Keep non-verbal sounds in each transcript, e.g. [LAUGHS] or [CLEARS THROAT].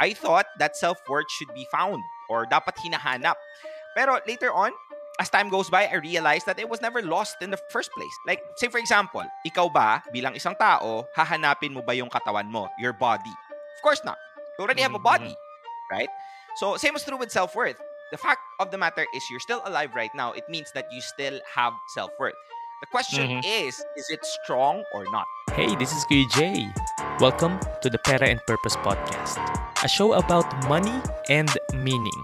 I thought that self-worth should be found or dapat hinahanap. Pero later on, as time goes by, I realized that it was never lost in the first place. Like, say for example, ikaw ba, bilang isang tao, hahanapin mo ba yung katawan mo, your body? Of course not. You already have a mm-hmm. body, right? So, same is true with self-worth. The fact of the matter is you're still alive right now. It means that you still have self-worth. The question mm-hmm. is, is it strong or not? Hey, this is Jay. Welcome to the Pera and Purpose Podcast, a show about money and meaning.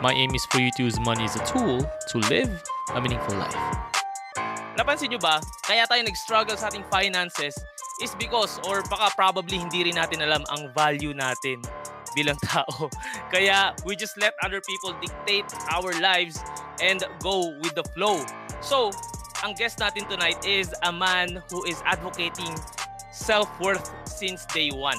My aim is for you to use money as a tool to live a meaningful life. Napansin nyo ba, kaya tayo nag-struggle sa ating finances is because or baka probably hindi rin natin alam ang value natin bilang [LAUGHS] tao. Kaya we just let other people dictate our lives and go with the flow. So, ang guest natin tonight is a man who is advocating self-worth since day one.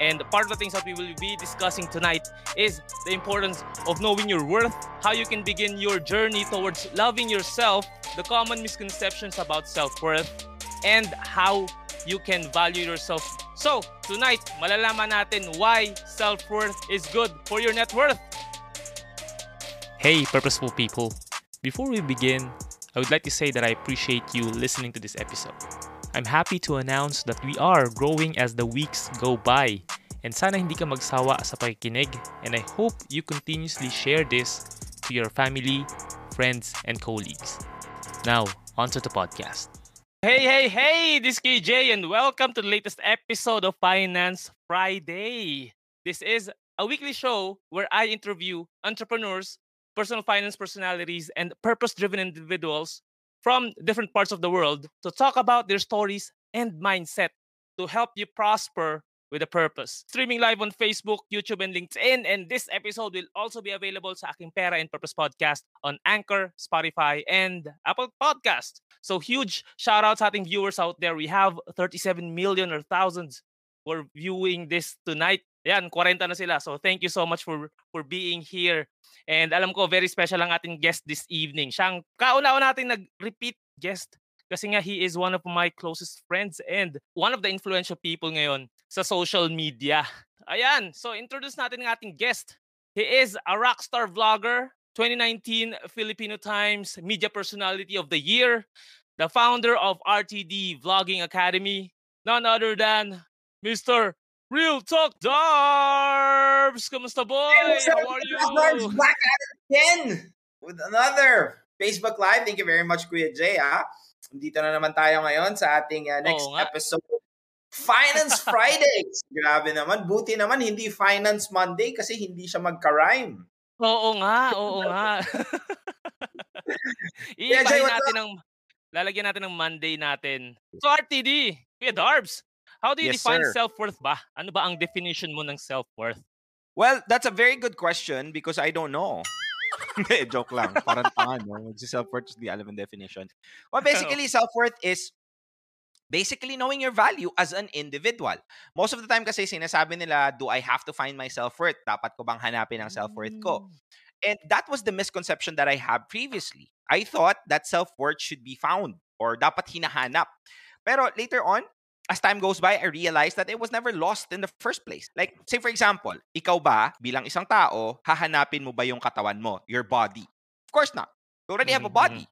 And part of the things that we will be discussing tonight is the importance of knowing your worth, how you can begin your journey towards loving yourself, the common misconceptions about self-worth, and how you can value yourself. So, tonight, malalaman natin why self-worth is good for your net worth. Hey, purposeful people. Before we begin, I would like to say that I appreciate you listening to this episode. I'm happy to announce that we are growing as the weeks go by. And sana hindi ka magsawa sa pakikinig and I hope you continuously share this to your family, friends, and colleagues. Now, onto the podcast. Hey, hey, hey! This is KJ and welcome to the latest episode of Finance Friday. This is a weekly show where I interview entrepreneurs, personal finance personalities, and purpose driven individuals from different parts of the world to talk about their stories and mindset to help you prosper with a purpose. Streaming live on Facebook, YouTube, and LinkedIn. And this episode will also be available sa aking Pera and Purpose podcast on Anchor, Spotify, and Apple Podcast. So huge shout out sa ating viewers out there. We have 37 million or thousands who are viewing this tonight. Yan, 40 na sila. So thank you so much for for being here. And alam ko, very special ang ating guest this evening. Siyang kauna-una natin nag-repeat guest kasi nga he is one of my closest friends and one of the influential people ngayon sa social media. [LAUGHS] Ayan, so introduce natin ang ating guest. He is a rockstar vlogger, 2019 Filipino Times Media Personality of the Year, the founder of RTD Vlogging Academy, none other than Mr. Real Talk Darbs! Kamusta boy? Hey, How are you? Darbs back at it again with another Facebook Live. Thank you very much, Kuya Jay. Ah. Dito na naman tayo ngayon sa ating uh, next Oo episode. Finance [LAUGHS] Fridays. Grabe naman. Buti naman hindi Finance Monday kasi hindi siya magka-rhyme. Oo nga, oo nga. [LAUGHS] Iibahin natin ng lalagyan natin ng Monday natin. So RTD, Kuya Darbs, how do you Yes, define sir. self-worth ba? Ano ba ang definition mo ng self-worth? Well, that's a very good question because I don't know. [LAUGHS] Joke lang. Parang tanga, no? Self-worth, di alam ang definition. Well, [LAUGHS] basically, self-worth is basically knowing your value as an individual. Most of the time kasi sinasabi nila, do I have to find my self-worth? Dapat ko bang hanapin ang self-worth ko? And that was the misconception that I had previously. I thought that self-worth should be found or dapat hinahanap. Pero later on, as time goes by, I realized that it was never lost in the first place. Like, say for example, ikaw ba, bilang isang tao, hahanapin mo ba yung katawan mo, your body? Of course not. You already have a Mhm, body,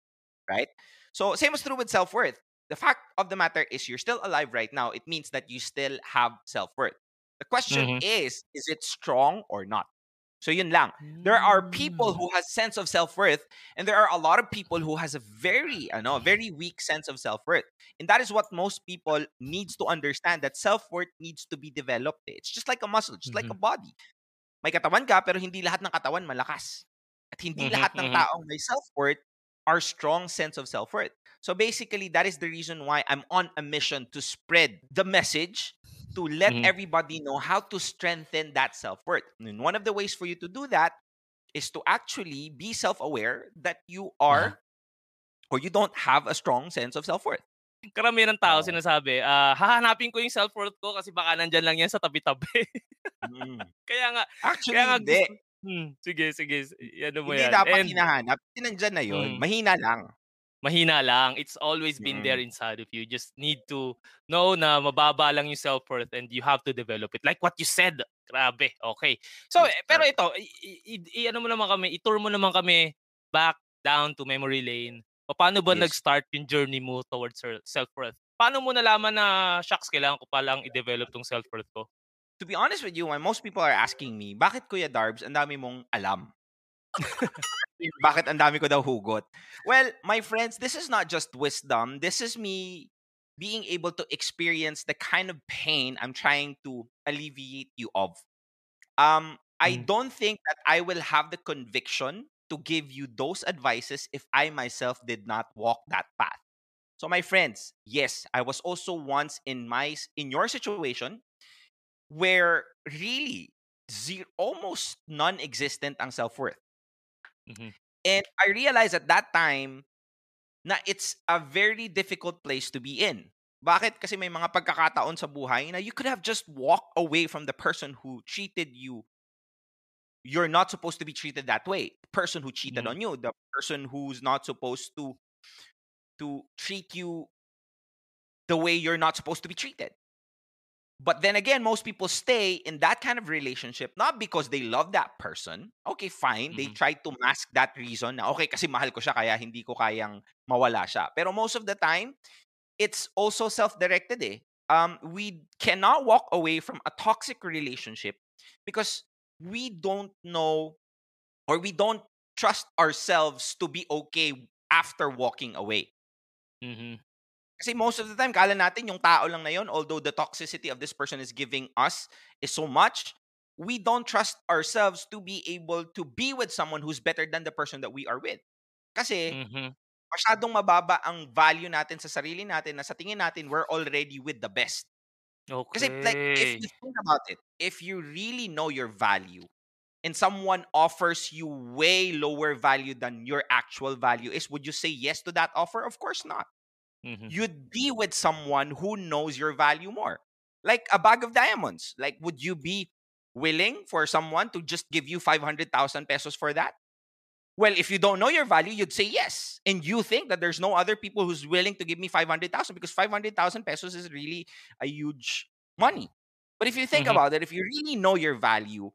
right? So, same is true with self-worth. The fact of the matter is you're still alive right now. It means that you still have self-worth. The question Mhm. is, is it strong or not? So yun lang. There are people Mm. who has sense of self-worth and there are a lot of people who has a very ano, very weak sense of self-worth. And that is what most people needs to understand that self-worth needs to be developed. eh. It's just like a muscle, just like a body. May katawan ka pero hindi lahat ng katawan malakas. At hindi Mhm, lahat ng mhm. taong may self-worth are strong sense of self-worth. So basically that is the reason why I'm on a mission to spread the message to let Mhm. everybody know how to strengthen that self-worth. And one of the ways for you to do that is to actually be self-aware that you are or you don't have a strong sense of self-worth. Karamihan ng tao Oo. sinasabi, ah, hahanapin ko yung self-worth ko kasi baka nandyan lang yan sa tabi-tabi. Mm. [LAUGHS] kaya nga, Actually, kaya nga hindi. hmm, sige, sige, ano mo Hindi yan. dapat And hinahanap. Kasi nandyan na yun. Mm. Mahina lang. Mahina lang. It's always been there inside of you. You just need to know na mababa lang yung self-worth and you have to develop it. Like what you said Grabe, okay. So, eh, pero ito, i i i- i-ano mo naman kami, i-tour mo naman kami back down to memory lane. Paano ba Yes. nag-start yung journey mo towards self-worth? Paano mo nalaman na, shucks, kailangan ko palang i-develop tong self-worth ko? To be honest with you, when most people are asking me, bakit Kuya Darbs, ang dami mong alam? [LAUGHS] bakit ang dami ko daw hugot? Well, my friends, this is not just wisdom. This is me being able to experience the kind of pain I'm trying to alleviate you of. Um, I Mm. don't think that I will have the conviction to give you those advices if I myself did not walk that path. So my friends, yes, I was also once in my in your situation where really zero, almost non-existent ang self-worth. Mhm. And I realized at that time na it's a very difficult place to be in. Bakit? Kasi may mga pagkakataon sa buhay na you could have just walked away from the person who cheated you. You're not supposed to be treated that way. The person who cheated Mhm. on you, the person who's not supposed to to treat you the way you're not supposed to be treated. But then again, most people stay in that kind of relationship not because they love that person. Okay, fine. They Mhm. try to mask that reason na okay kasi mahal ko siya kaya hindi ko kayang mawala siya. Pero most of the time, it's also self-directed eh. Um, we cannot walk away from a toxic relationship because we don't know or we don't trust ourselves to be okay after walking away. Mhm. Kasi most of the time, kala natin yung tao lang na yun, although the toxicity of this person is giving us is so much, we don't trust ourselves to be able to be with someone who's better than the person that we are with. Kasi Mhm. masyadong mababa ang value natin sa sarili natin na sa tingin natin, we're already with the best. Kasi like, if you think about it, if you really know your value, and someone offers you way lower value than your actual value is, would you say yes to that offer? Of course not. Mhm. you'd be with someone who knows your value more. Like a bag of diamonds. Like, would you be willing for someone to just give you 500,000 pesos for that? Well, if you don't know your value, you'd say yes. And you think that there's no other people who's willing to give me 500,000 because 500,000 pesos is really a huge money. But if you think Mhm. about it, if you really know your value,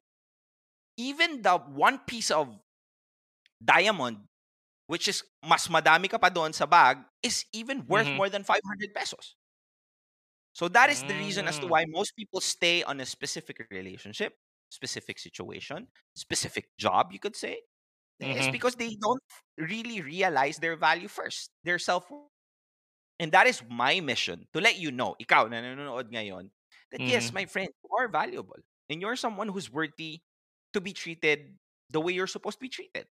even the one piece of diamond which is mas madami ka pa doon sa bag, is even worth Mhm. more than 500 pesos. So that is the reason as to Mm. why most people stay on a specific relationship, specific situation, specific job, you could say. It's Mhm. because they don't really realize their value first, their self And that is my mission to let you know, ikaw na nanonood ngayon, that yes, Mhm. my friend, you are valuable. And you're someone who's worthy to be treated the way you're supposed to be treated.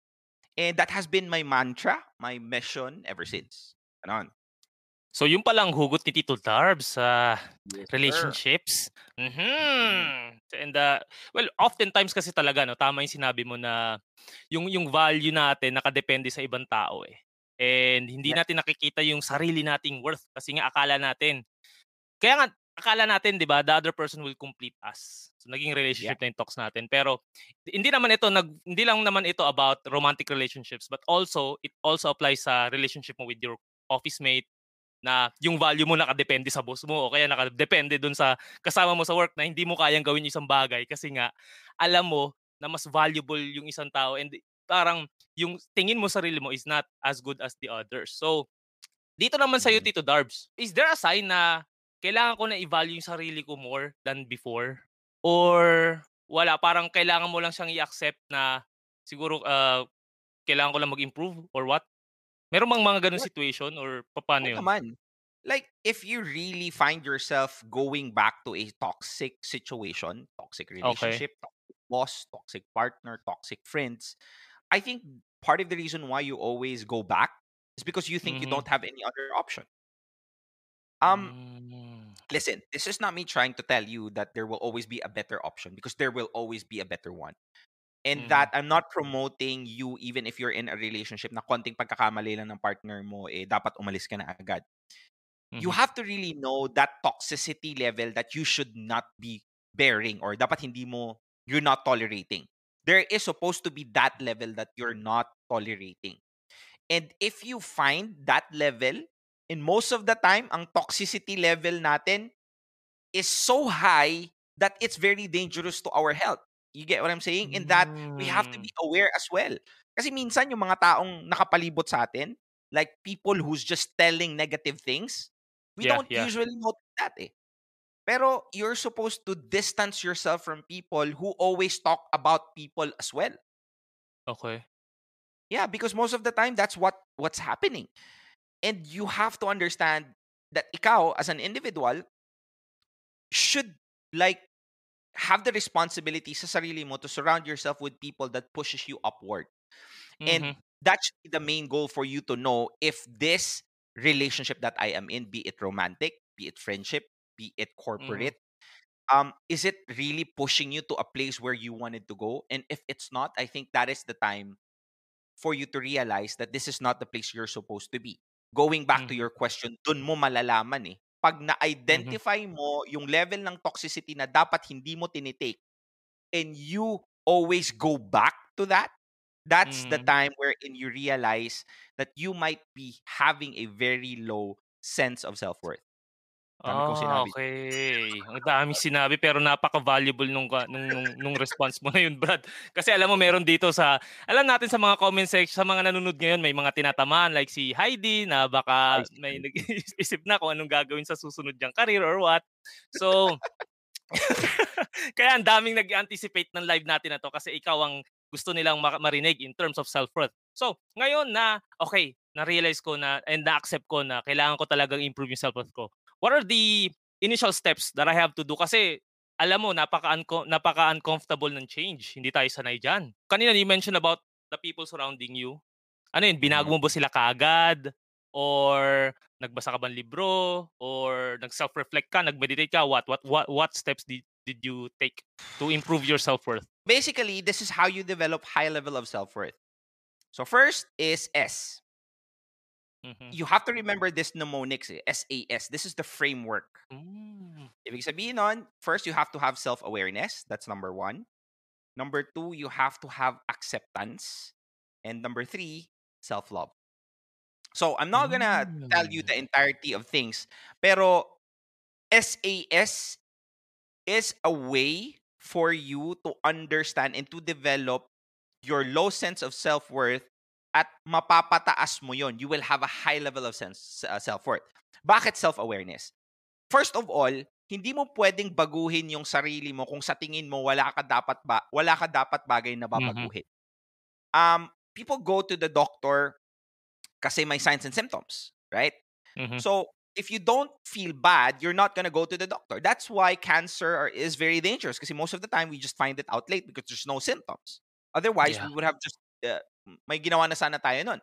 And that has been my mantra, my mission ever since. Ganon. So, yung palang hugot ni Tito Darb sa Yes, sir. relationships. Mhm. And uh, well, oftentimes kasi talaga no, tama yung sinabi mo na yung yung value natin nakadepende sa ibang tao eh. And hindi natin nakikita yung sarili nating worth kasi nga akala natin. Kaya nga akala natin 'di ba, the other person will complete us. So naging relationship na yung talks natin. Pero hindi naman ito nag hindi lang naman ito about romantic relationships but also it also applies sa relationship mo with your office mate na yung value mo nakadepende sa boss mo o kaya nakadepende dun sa kasama mo sa work na hindi mo kayang gawin yung isang bagay kasi nga alam mo na mas valuable yung isang tao and parang yung tingin mo sarili mo is not as good as the others. So, dito naman sa'yo, Mhm. Tito Darbs, is there a sign na kailangan ko na i-value yung sarili ko more than before? Or wala, parang kailangan mo lang siyang i-accept na siguro uh, kailangan ko lang mag-improve or what? Meron bang mga ganun situation or paano yun? naman. Like, if you really find yourself going back to a toxic situation, toxic relationship, toxic boss, toxic partner, toxic friends, I think part of the reason why you always go back is because you think you Mhm. don't have any other option. Um, Mm. Listen, this is not me trying to tell you that there will always be a better option because there will always be a better one. And Mhm. that I'm not promoting you even if you're in a relationship na konting pagkakamali lang ng partner mo, eh, dapat umalis ka na agad. You Mhm. have to really know that toxicity level that you should not be bearing or dapat hindi mo, you're not tolerating. There is supposed to be that level that you're not tolerating. And if you find that level, and most of the time, ang toxicity level natin is so high that it's very dangerous to our health. You get what I'm saying? In that we have to be aware as well. Kasi minsan yung mga taong nakapalibot sa atin, like people who's just telling negative things, we Yeah, don't yeah. usually notice that eh. Pero you're supposed to distance yourself from people who always talk about people as well. Okay. Yeah, because most of the time that's what what's happening. And you have to understand that ikaw as an individual should like have the responsibility sa sarili mo to surround yourself with people that pushes you upward. And Mhm. that should be the main goal for you to know if this relationship that I am in, be it romantic, be it friendship, be it corporate, um, is it really pushing you to a place where you wanted to go? And if it's not, I think that is the time for you to realize that this is not the place you're supposed to be. Going back to Mhm. your question, dun mo malalaman eh. Pag na-identify mo yung level ng toxicity na dapat hindi mo tinitake and you always go back to that, that's the Mhm. time wherein you realize that you might be having a very low sense of self-worth. Dami kong Ah, sinabi. okay. Ang daming sinabi pero napaka-valuable nung ka nung nung nung response mo [LAUGHS] na yun, Brad. Kasi alam mo meron dito sa alam natin sa mga comment section, sa mga nanonood ngayon may mga tinatamaan like si Heidi na baka Ay, may Heidi. nag-iisip na kung anong gagawin sa susunod niyang career or what. So [LAUGHS] kaya ang daming nag-anticipate ng live natin na to kasi ikaw ang gusto nilang ma- marinig in terms of self-worth. So, ngayon na, okay, na-realize ko na and na-accept ko na kailangan ko talagang improve yung self-worth ko. What are the initial steps that I have to do? Kasi, alam mo, napaka, napaka-uncomfortable ng change. Hindi tayo sanay dyan. Kanina, you mentioned about the people surrounding you. Ano yun, binago mo ba sila kaagad? Or nagbasa ka ba ng libro? Or nag-self-reflect ka? Nag-meditate ka? What, what, what, what steps did, did you take to improve your self-worth? Basically, this is how you develop high level of self-worth. So first is S. Mhm. You have to remember this mnemonics, eh, SAS. This is the framework. Mm. Ibig sabihin nun, first you have to have self-awareness. That's number one. Number two, you have to have acceptance. And number three, self-love. So I'm not gonna tell you the entirety of things, pero SAS is a way for you to understand and to develop your low sense of self-worth at mapapataas mo yon. You will have a high level of sense uh, self-worth. Bakit self-awareness? First of all, hindi mo pwedeng baguhin yung sarili mo kung sa tingin mo wala ka dapat ba wala ka dapat bagay na babaguhin. Um people go to the doctor kasi may signs and symptoms, right? Mhm. So if you don't feel bad, you're not gonna go to the doctor. That's why cancer is very dangerous because most of the time we just find it out late because there's no symptoms. Otherwise, Yeah. we would have just uh, may ginawa na sana tayo nun.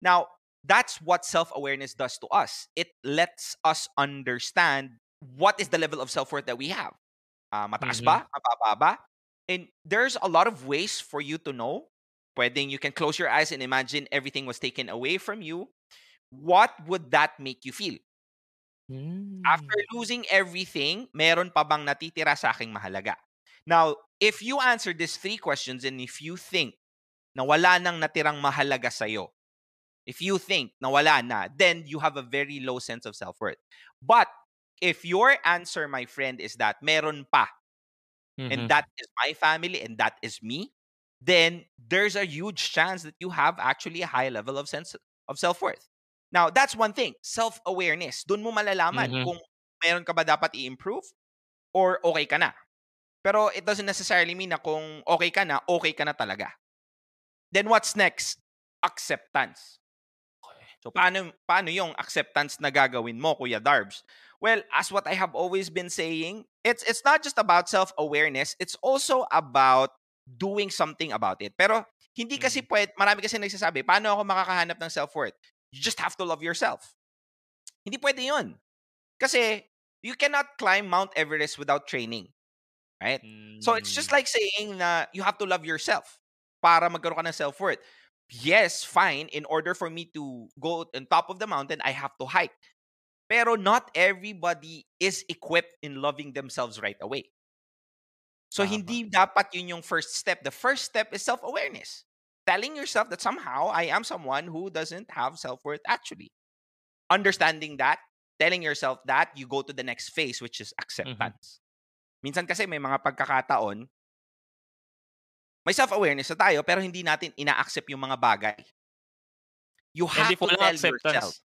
Now, that's what self-awareness does to us. It lets us understand what is the level of self-worth that we have. Ah, mataas ba? Mababa ba? And there's a lot of ways for you to know. Pwedeng you can close your eyes and imagine everything was taken away from you. What would that make you feel? After Mm. losing everything, meron pa bang natitira sa aking mahalaga? Now, if you answer these three questions and if you think na wala nang natirang mahalaga sa'yo, if you think na wala na, then you have a very low sense of self-worth. But if your answer, my friend, is that meron pa, Mhm. and that is my family and that is me, then there's a huge chance that you have actually a high level of sense of self-worth. Now, that's one thing, self-awareness. Doon mo malalaman Mhm. kung meron ka ba dapat i-improve or okay ka na. Pero it doesn't necessarily mean na kung okay ka na, okay ka na talaga. Then what's next? Acceptance. So paano paano yung acceptance na gagawin mo, Kuya Darbs? Well, as what I have always been saying, it's it's not just about self-awareness, it's also about doing something about it. Pero hindi kasi pwede, marami kasi nagsasabi, paano ako makakahanap ng self-worth? You just have to love yourself. Hindi pwede yun. Kasi you cannot climb Mount Everest without training. Right? So it's just Mm. like saying na you have to love yourself para magkaroon ka ng self-worth. Yes, fine. In order for me to go on top of the mountain, I have to hike. Pero not everybody is equipped in loving themselves right away. So Tama. hindi dapat yun yung first step. The first step is self-awareness. Telling yourself that somehow I am someone who doesn't have self-worth actually. Understanding that, telling yourself that, you go to the next phase, which is acceptance. Minsan kasi may mga pagkakataon, may self-awareness na tayo, pero hindi natin ina-accept yung mga bagay. You have to tell acceptance. yourself.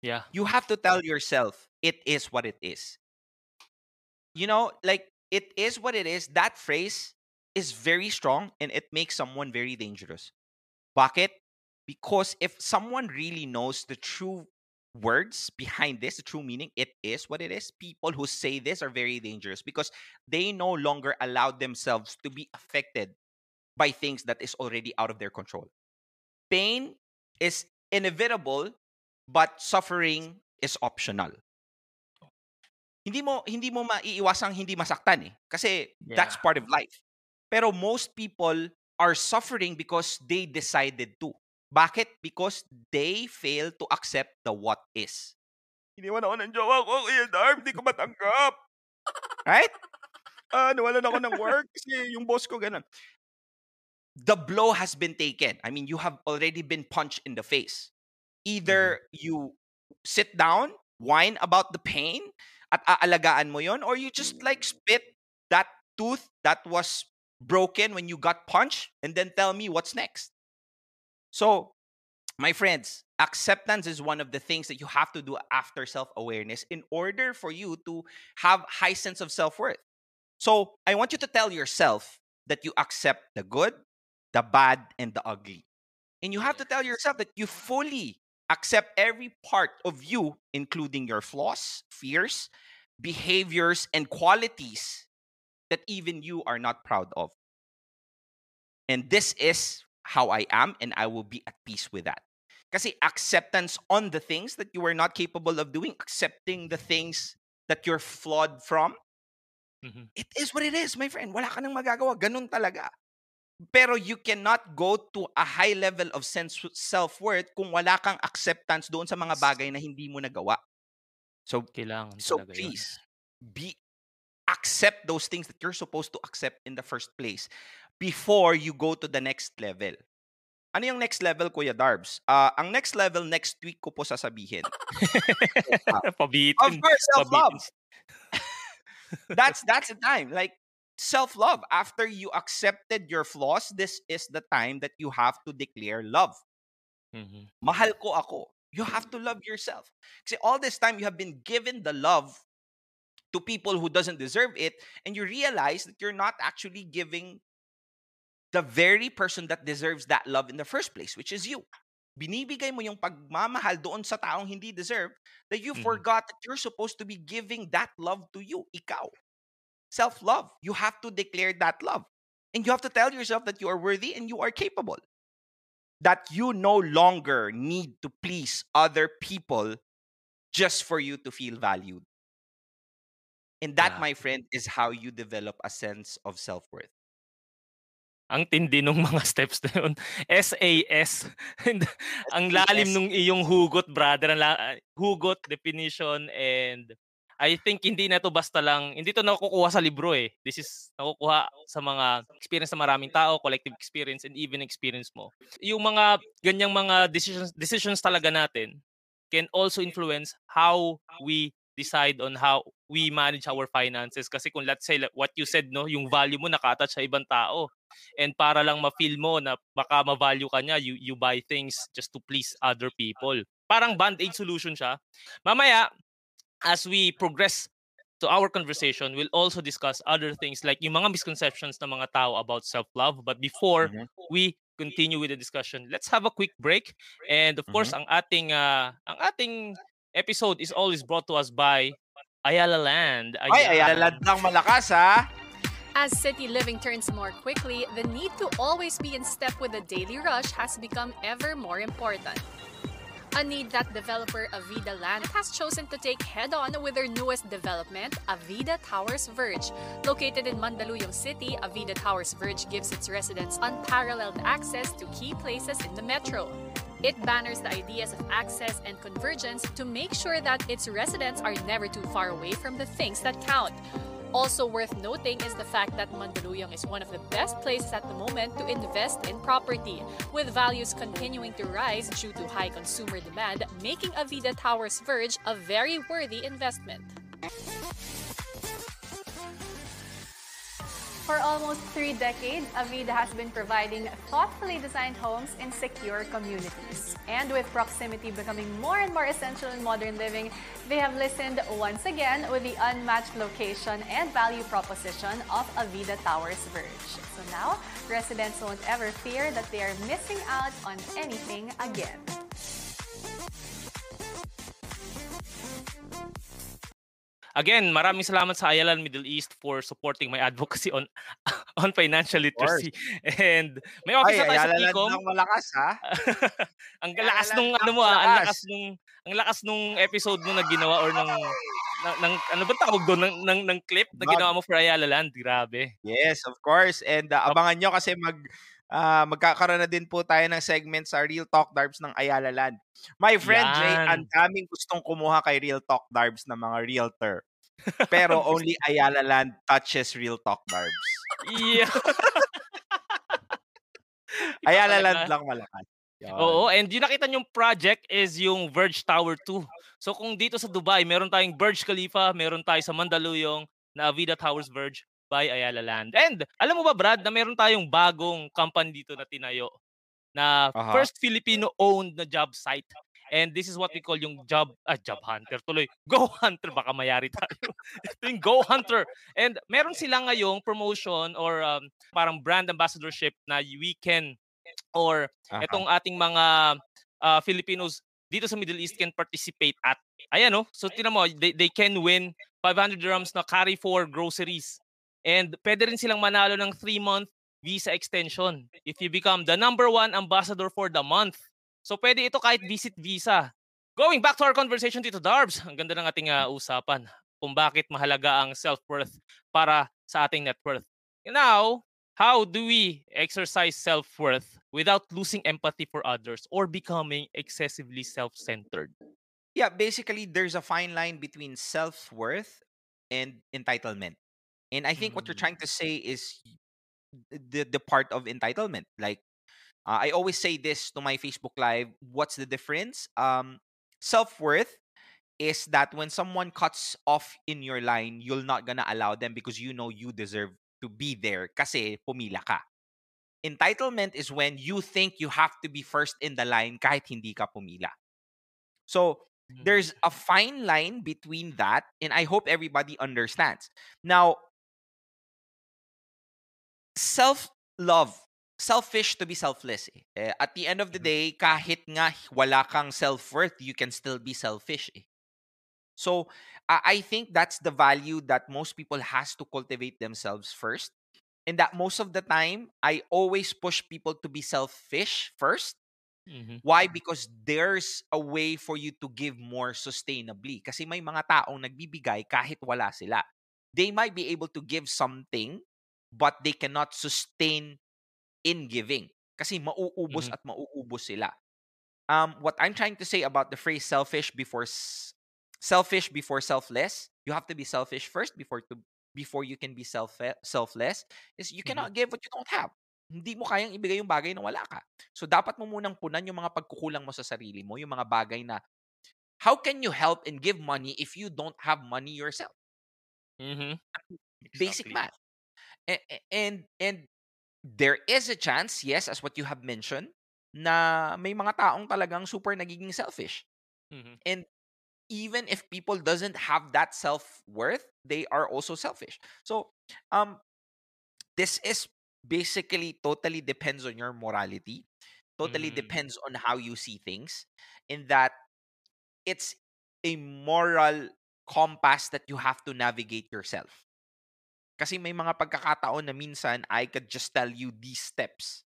Yeah. You have to tell yourself, it is what it is. You know, like, it is what it is. That phrase is very strong and it makes someone very dangerous. Bakit? Because if someone really knows the true words behind this, the true meaning, it is what it is. People who say this are very dangerous because they no longer allow themselves to be affected by things that is already out of their control. Pain is inevitable, but suffering is optional. Hindi mo hindi mo maiiwasang hindi masaktan eh kasi that's Yeah. part of life. Pero most people are suffering because they decided to. Bakit? Because they fail to accept the what is. Iniwan ako ng jowa ko, Kuya Darb, hindi ko matanggap. Right? Ah, nawalan ako ng work kasi yung boss ko ganun. The blow has been taken. I mean, you have already been punched in the face. Either mm-hmm. you sit down, whine about the pain, at aalagaan mo yon, or you just like spit that tooth that was broken when you got punched and then tell me what's next. So, my friends, acceptance is one of the things that you have to do after self-awareness in order for you to have high sense of self-worth. So, I want you to tell yourself that you accept the good, the bad, and the ugly. And you have to tell yourself that you fully accept every part of you, including your flaws, fears, behaviors, and qualities that even you are not proud of. And this is how I am, and I will be at peace with that. Kasi acceptance on the things that you are not capable of doing, accepting the things that you're flawed from, Mhm. it is what it is, my friend. Wala ka nang magagawa. Ganun talaga. Pero you cannot go to a high level of sense self-worth kung wala kang acceptance doon sa mga bagay na hindi mo nagawa. So Kailangan so yun. please be accept those things that you're supposed to accept in the first place before you go to the next level. Ano yung next level, Kuya Darbs? Ah, ang next level, next week ko po sasabihin. [LAUGHS] Pabitin. Of course, self-love. [LAUGHS] that's that's the time like self-love. After you accepted your flaws this is the time that you have to declare love. Mhm. mahal ko ako. You have to love yourself. Kasi all this time you have been given the love to people who doesn't deserve it and you realize that you're not actually giving the very person that deserves that love in the first place which is you. Binibigay mo yung pagmamahal doon sa taong hindi deserve that you Mhm. forgot that you're supposed to be giving that love to you ikaw self-love you have to declare that love and you have to tell yourself that you are worthy and you are capable that you no longer need to please other people just for you to feel valued and that Yeah. my friend is how you develop a sense of self-worth Ang tindi nung mga [LAUGHS] steps na yun. SAS. [LAUGHS] Ang lalim nung iyong hugot, brother. Hugot, definition, and I think hindi na to basta lang, hindi to nakukuha sa libro eh. This is nakukuha sa mga experience ng maraming tao, collective experience, and even experience mo. Yung mga ganyang mga decisions, decisions talaga natin can also influence how we decide on how we manage our finances. Kasi kung let's say what you said, no, yung value mo naka-attach sa ibang tao. And para lang ma-feel mo na baka ma-value ka niya, you, you buy things just to please other people. Parang band-aid solution siya. Mamaya, as we progress to our conversation, we'll also discuss other things like yung mga misconceptions ng mga tao about self-love. But before Mhm. we continue with the discussion, let's have a quick break. And of course, ang ating uh, ang ating episode is always brought to us by Ayala Land. ay Ayan. ayalad lang malakas ha As city living turns more quickly, the need to always be in step with the daily rush has become ever more important. A need that developer Avida Land has chosen to take head on with their newest development, Avida Towers Verge. Located in Mandaluyong City, Avida Towers Verge gives its residents unparalleled access to key places in the metro. It banners the ideas of access and convergence to make sure that its residents are never too far away from the things that count. Also worth noting is the fact that Mandaluyong is one of the best places at the moment to invest in property, with values continuing to rise due to high consumer demand, making Avida Towers Verge a very worthy investment. For almost three decades, Avida has been providing thoughtfully designed homes in secure communities. And with proximity becoming more and more essential in modern living, they have listened once again with the unmatched location and value proposition of Avida Towers Verge. So now, residents won't ever fear that they are missing out on anything again. Again, maraming salamat sa Ayalan Middle East for supporting my advocacy on [LAUGHS] on financial literacy. And may office Ay, na tayo sa Ticom. lang malakas ha. [LAUGHS] ang lakas nung ano mo ah, ang lakas nung ang lakas nung episode mo na ginawa or ng ng, ng ano ba tawag doon ng, ng, ng clip na ginawa mo for Ayala Land. Grabe. Yes, of course. And uh, abangan nyo kasi mag ah, magkakaroon na din po tayo ng segment sa Real Talk Darbs ng Ayala Land. My friend Jay, Yan. ang daming gustong kumuha kay Real Talk Darbs ng mga realtor. Pero only [LAUGHS] Ayala Land touches Real Talk Darbs. Yeah. [LAUGHS] Ayala. Land lang malakas. Oo, and yung nakita yung project is yung Verge Tower 2. So kung dito sa Dubai, meron tayong Burj Khalifa, meron tayo sa Mandaluyong na Avida Towers Verge by Ayala Land. And alam mo ba Brad, na meron tayong bagong company dito na tinayo na Aha. first Filipino-owned na job site. And this is what we call yung job, ah, job hunter tuloy. [LAUGHS] Go hunter, baka mayari tayo. [LAUGHS] Ito yung Go Hunter. And meron sila ngayong promotion or um, parang brand ambassadorship na we can or Aha. itong ating mga ah, Filipinos dito sa Middle East can participate at ayan no so tinan mo they, they can win 500 dirhams na carry for groceries and pwede rin silang manalo ng 3 month visa extension if you become the number one ambassador for the month so pwede ito kahit visit visa going back to our conversation dito Darbs ang ganda ng ating ah, usapan kung bakit mahalaga ang self-worth para sa ating net worth now how do we exercise self-worth without losing empathy for others or becoming excessively self-centered? Yeah, basically there's a fine line between self-worth and entitlement. And I think what you're Mm. trying to say is the the part of entitlement. Like uh, I always say this to my Facebook live, what's the difference? Um self-worth is that when someone cuts off in your line, you're not gonna allow them because you know you deserve to be there kasi pumila ka. Entitlement is when you think you have to be first in the line kahit hindi ka pumila. So, there's a fine line between that and i hope everybody understands now self love selfish to be selfless eh. Eh, at the end of the day kahit nga wala kang self-worth you can still be selfish eh. so I i think that's the value that most people has to cultivate themselves first and that most of the time i always push people to be selfish first Mhm. Why? Because there's a way for you to give more sustainably. Kasi may mga taong nagbibigay kahit wala sila. They might be able to give something, but they cannot sustain in giving. Kasi mauubos Mhm. at mauubos sila. Um, what I'm trying to say about the phrase selfish before s- selfish before selfless, you have to be selfish first before to before you can be self selfless is you Mhm. cannot give what you don't have. Hindi mo kayang ibigay yung bagay na wala ka. So dapat mo munang punan yung mga pagkukulang mo sa sarili mo, yung mga bagay na how can you help and give money if you don't have money yourself? Mhm. Basic Exactly. math. And and there is a chance, yes, as what you have mentioned, na may mga taong talagang super nagiging selfish. Mhm. Even if people doesn't have that self-worth, they are also selfish. So, um this is basically totally depends on your morality. Totally Mm. depends on how you see things in that it's a moral compass that you have to navigate yourself. Kasi may mga pagkakataon na minsan I could just tell you these steps.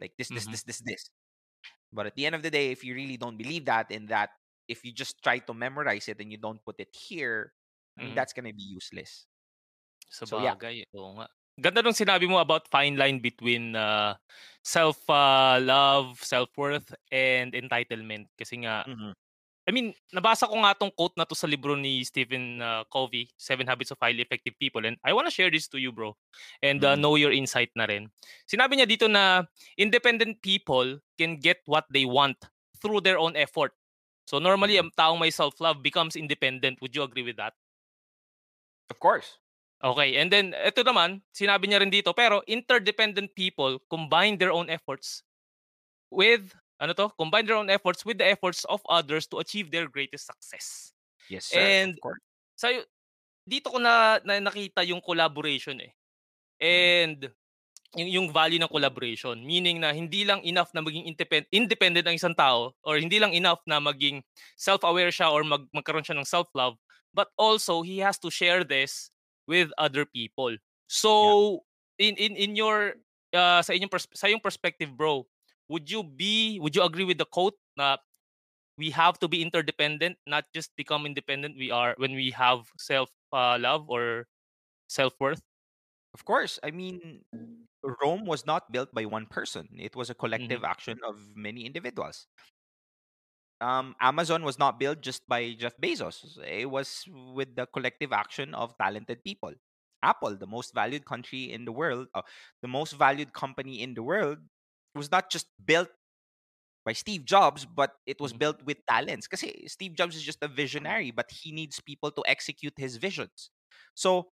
Like this, this, Mhm. this, this, this. But at the end of the day, if you really don't believe that and that if you just try to memorize it and you don't put it here, Mhm. that's gonna be useless. Sa So, yeah. bagay, oo nga. Ganda nung sinabi mo about fine line between uh, self uh, love, self-worth and entitlement kasi nga Mhm. I mean, nabasa ko nga tong quote na to sa libro ni Stephen uh, Covey, Seven Habits of Highly Effective People. And I wanna share this to you, bro. And uh, Mhm. know your insight na rin. Sinabi niya dito na independent people can get what they want through their own effort. So normally, Mhm. ang taong may self-love becomes independent. Would you agree with that? Of course. Okay, and then ito naman, sinabi niya rin dito, pero interdependent people combine their own efforts with ano to? Combine their own efforts with the efforts of others to achieve their greatest success. Yes, sir. And of course. Sa'yo, dito ko na, na nakita yung collaboration eh. And yung, yung value ng collaboration. Meaning na hindi lang enough na maging independent, independent ang isang tao or hindi lang enough na maging self-aware siya or mag, magkaroon siya ng self-love but also he has to share this with other people. So in in in your uh, sa inyong pers- sa iyong perspective bro, would you be would you agree with the quote na we have to be interdependent, not just become independent we are when we have self uh, love or self-worth? Of course. I mean, Rome was not built by one person. It was a collective action of many individuals. Um, Amazon was not built just by Jeff Bezos. It was with the collective action of talented people. Apple, the most valued country in the world, uh, the most valued company in the world, was not just built by Steve Jobs, but it was Mhm. built with talents. Because Steve Jobs is just a visionary, but he needs people to execute his visions. So,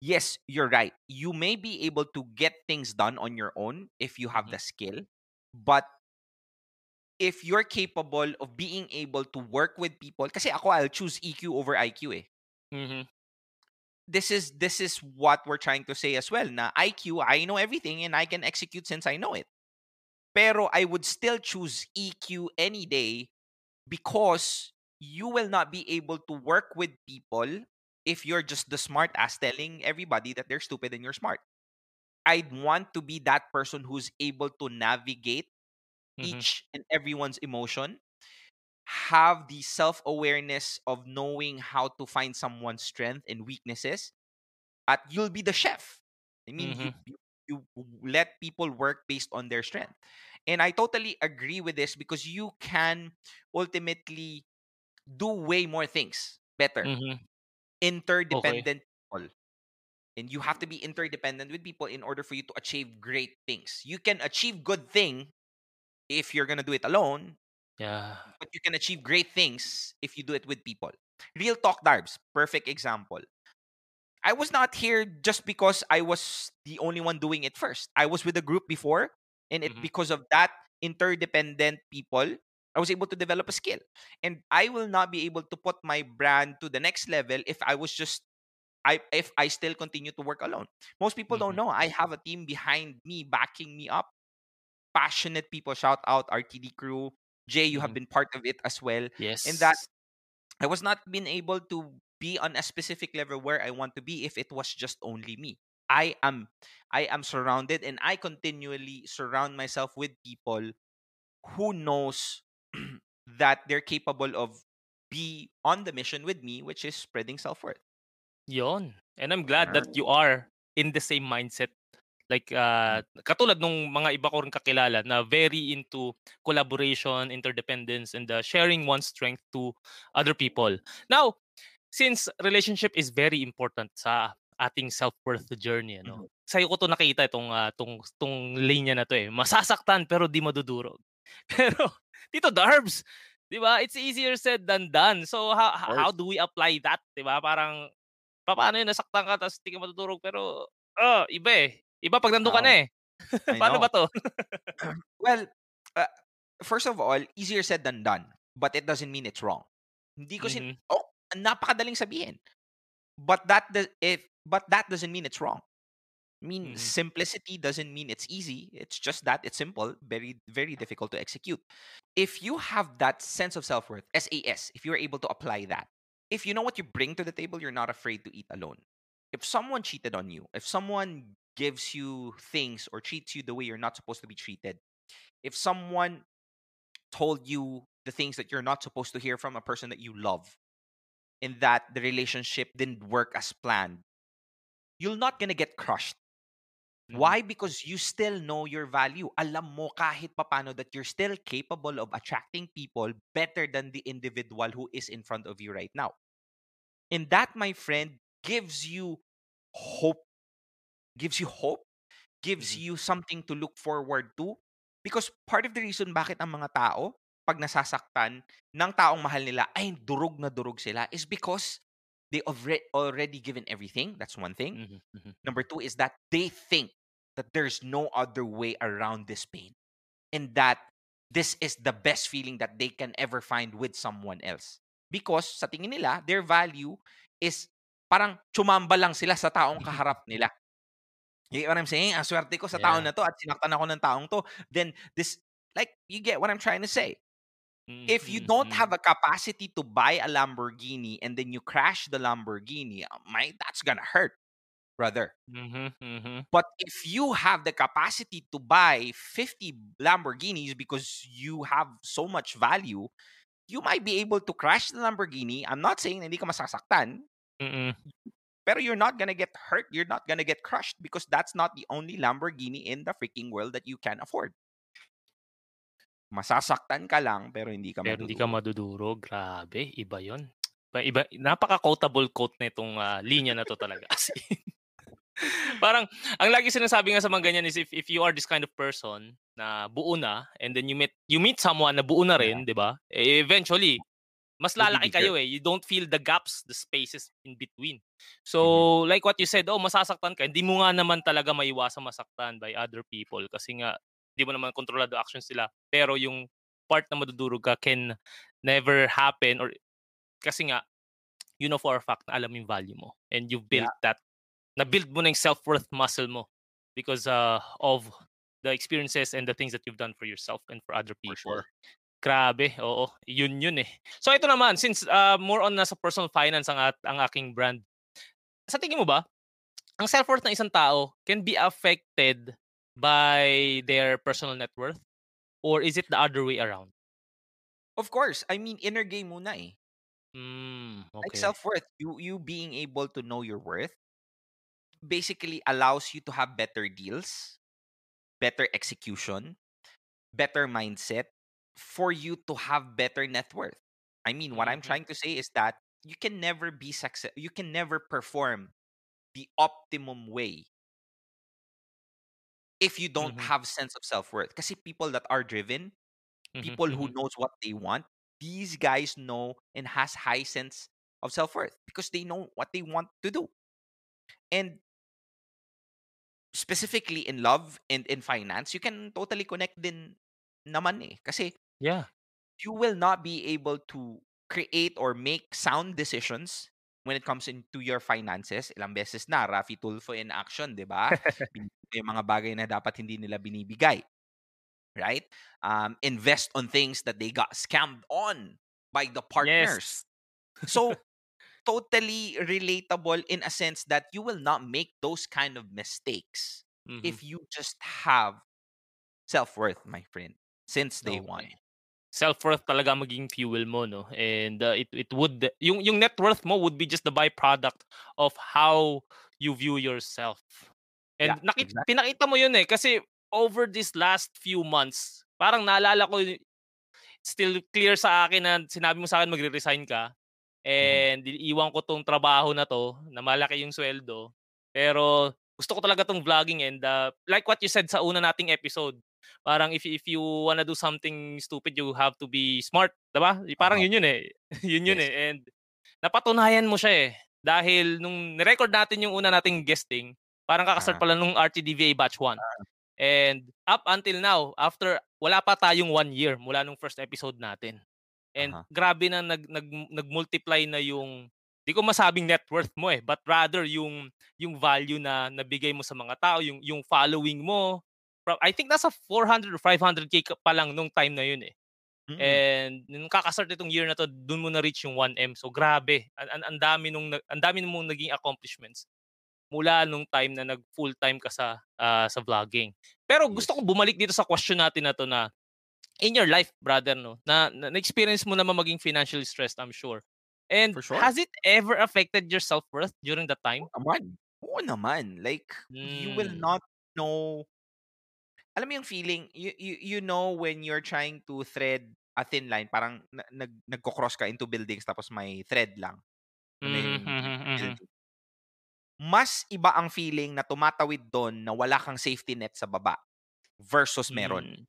yes, you're right. You may be able to get things done on your own if you have Mhm. the skill, but if you're capable of being able to work with people, because ako I'll choose EQ over IQ eh. Mhm. This is this is what we're trying to say as well. Na IQ, I know everything and I can execute since I know it. Pero I would still choose EQ any day because you will not be able to work with people if you're just the smart ass telling everybody that they're stupid and you're smart. I'd want to be that person who's able to navigate Mhm. each and everyone's emotion, have the self awareness of knowing how to find someone's strength and weaknesses, at you'll be the chef. I mean, you, you, you let people work based on their strength. And I totally agree with this because you can ultimately do way more things better. Mhm. Interdependent people. And you have to be interdependent with people in order for you to achieve great things. You can achieve good thing if you're gonna do it alone, Yeah. but you can achieve great things if you do it with people. Real talk darbs, perfect example. I was not here just because I was the only one doing it first. I was with a group before, and it Mhm. because of that interdependent people, I was able to develop a skill. And I will not be able to put my brand to the next level if I was just I if I still continue to work alone. Most people don't Mhm. know I have a team behind me backing me up. Passionate people shout out RTD crew. Jay, you have Mhm. been part of it as well. Yes. And that I was not been able to be on a specific level where I want to be if it was just only me. I am I am surrounded and I continually surround myself with people who knows [CLEARS THROAT] that they're capable of be on the mission with me, which is spreading self-worth. Yon. And I'm glad that you are in the same mindset. Like, uh, katulad nung mga iba ko rin kakilala na very into collaboration, interdependence, and uh, sharing one's strength to other people. Now, since relationship is very important sa ating self-worth journey, ano? Sa'yo ko to nakita itong, uh, tong, tong linya na to eh. Masasaktan pero di madudurog. [LAUGHS] Pero, Tito Darbs, di ba? It's easier said than done. So, how, how do we apply that? Di ba? Parang, pa- paano yun, nasaktan ka tapos di ka matutulog pero oh, iba eh. Iba pag nandun ka na eh. [LAUGHS] Paano ba to? [CLEARS THROAT] Well, uh, first of all, easier said than done, but it doesn't mean it's wrong. Hindi ko sin Mhm. oh, napakadaling sabihin. But that does if but that doesn't mean it's wrong. I mean, Mhm. simplicity doesn't mean it's easy. It's just that it's simple, very very difficult to execute. If you have that sense of self-worth, SAS, if you're able to apply that, if you know what you bring to the table, you're not afraid to eat alone. If someone cheated on you, if someone gives you things or treats you the way you're not supposed to be treated, if someone told you the things that you're not supposed to hear from a person that you love, and that the relationship didn't work as planned, you're not gonna get crushed. Mhm. Why? Because you still know your value. Alam mo kahit papano that you're still capable of attracting people better than the individual who is in front of you right now. And that, my friend, gives you hope. Gives you hope. Gives Mhm. you something to look forward to. Because part of the reason bakit ang mga tao, pag nasasaktan ng taong mahal nila, ay durog na durog sila, is because they already already given everything. That's one thing. Mhm, mhm. Number two is that they think that there's no other way around this pain and that this is the best feeling that they can ever find with someone else. Because sa tingin nila, their value is parang chumamba lang sila sa taong [LAUGHS] kaharap nila. You get what I'm saying? Ang swerte ko sa taon Yeah. na to at sinaktan ako ng taong to. Then this, like, you get what I'm trying to say. Mm, If you don't mm. have a capacity to buy a Lamborghini and then you crash the Lamborghini, uh, my, that's gonna hurt, brother. Mhm, mhm. But if you have the capacity to buy 50 Lamborghinis because you have so much value, you might be able to crash the Lamborghini. I'm not saying hindi ka masasaktan, Mm-mm. pero you're not gonna get hurt. You're not gonna get crushed because that's not the only Lamborghini in the freaking world that you can afford. Masasaktan ka lang pero hindi ka Pero hindi ka madudurog. madudurog. Grabe, iba 'yon. Iba, napaka-quotable quote na itong ah, linya na to talaga. [LAUGHS] As in, parang ang lagi sinasabi nga sa mga ganyan is if if you are this kind of person na buo na and then you meet you meet someone na buo na rin, 'di ba? Eh, eventually mas lalaki kayo eh. You don't feel the gaps, the spaces in between. So, Mm-hmm. like what you said, oh, masasaktan ka. Hindi mo nga naman talaga maiwasan masaktan by other people kasi nga hindi mo naman kontrolado actions nila. Pero yung part na madudurog ka can never happen or kasi nga you know for a fact na alam yung value mo and you built that na-build mo na yung self-worth muscle mo because uh, of the experiences and the things that you've done for yourself and for other people. sure. Grabe, oo. Yun yun eh. So ito naman, since uh, more on nasa personal finance ang, at, ang aking brand, sa tingin mo ba, ang self-worth ng isang tao can be affected by their personal net worth? Or is it the other way around? Of course, I mean inner game muna eh. Mm, Like self-worth, you you being able to know your worth basically allows you to have better deals, better execution, better mindset for you to have better net worth. I mean, what I'm Mhm. trying to say is that you can never be success you can never perform the optimum way if you don't Mhm. have sense of self-worth. Kasi people that are driven, Mhm, people who mhm. knows what they want, these guys know and has high sense of self-worth because they know what they want to do. And specifically in love and in finance, you can totally connect din naman eh. Kasi Yeah. you will not be able to create or make sound decisions when it comes into your finances. Ilang beses na, Raffy Tulfo in action, di ba? [LAUGHS] Yung mga bagay na dapat hindi nila binibigay. Right? Um, invest on things that they got scammed on by the partners. Yes. So, [LAUGHS] totally relatable in a sense that you will not make those kind of mistakes Mhm. if you just have self-worth, my friend, since day one. Okay. Self-worth talaga maging fuel mo, no? And uh, it, it would, yung, yung net worth mo would be just the byproduct of how you view yourself. And Yeah, nakit, exactly. pinakita mo yun eh. Kasi over this last few months, parang naalala ko, still clear sa akin na sinabi mo sa akin magre-resign ka. And iiwan ko tong trabaho na to, na malaki yung sweldo. Pero gusto ko talaga tong vlogging and uh, like what you said sa una nating episode, parang if if you wanna do something stupid, you have to be smart, 'di ba? Parang Oo. yun yun eh. [LAUGHS] yun yun Yes. eh. And napatunayan mo siya eh. Dahil nung nirecord natin yung una nating guesting, parang kakastart Ah. pa lang nung RTDVA batch 1. And up until now, after wala pa tayong one year mula nung first episode natin. And Aha. grabe na nag, nag, nag-multiply na yung di ko masabing net worth mo eh, but rather yung yung value na nabigay mo sa mga tao, yung yung following mo. I think nasa 400 or 500k ka pa lang nung time na yun eh. Mm-mm. And nung kakastart itong year na to, doon mo na reach yung 1M. So grabe, ang, ang dami nung ang dami mong naging accomplishments mula nung time na nag full time ka sa ah, sa vlogging. Pero gusto Yes. ko bumalik dito sa question natin na to na in your life, brother, no, na, na experience mo naman maging financially stressed, I'm sure. And For sure. has it ever affected your self-worth during that time? Oo naman. Oo naman. Like, you will Mm. not know... Alam mo yung feeling, you, you, you know when you're trying to thread a thin line, parang na, nag, nagko-cross ka into buildings tapos may thread lang. Ano Mhm, mhm, mhm. building. Mas iba ang feeling na tumatawid doon na wala kang safety net sa baba versus meron. Mm.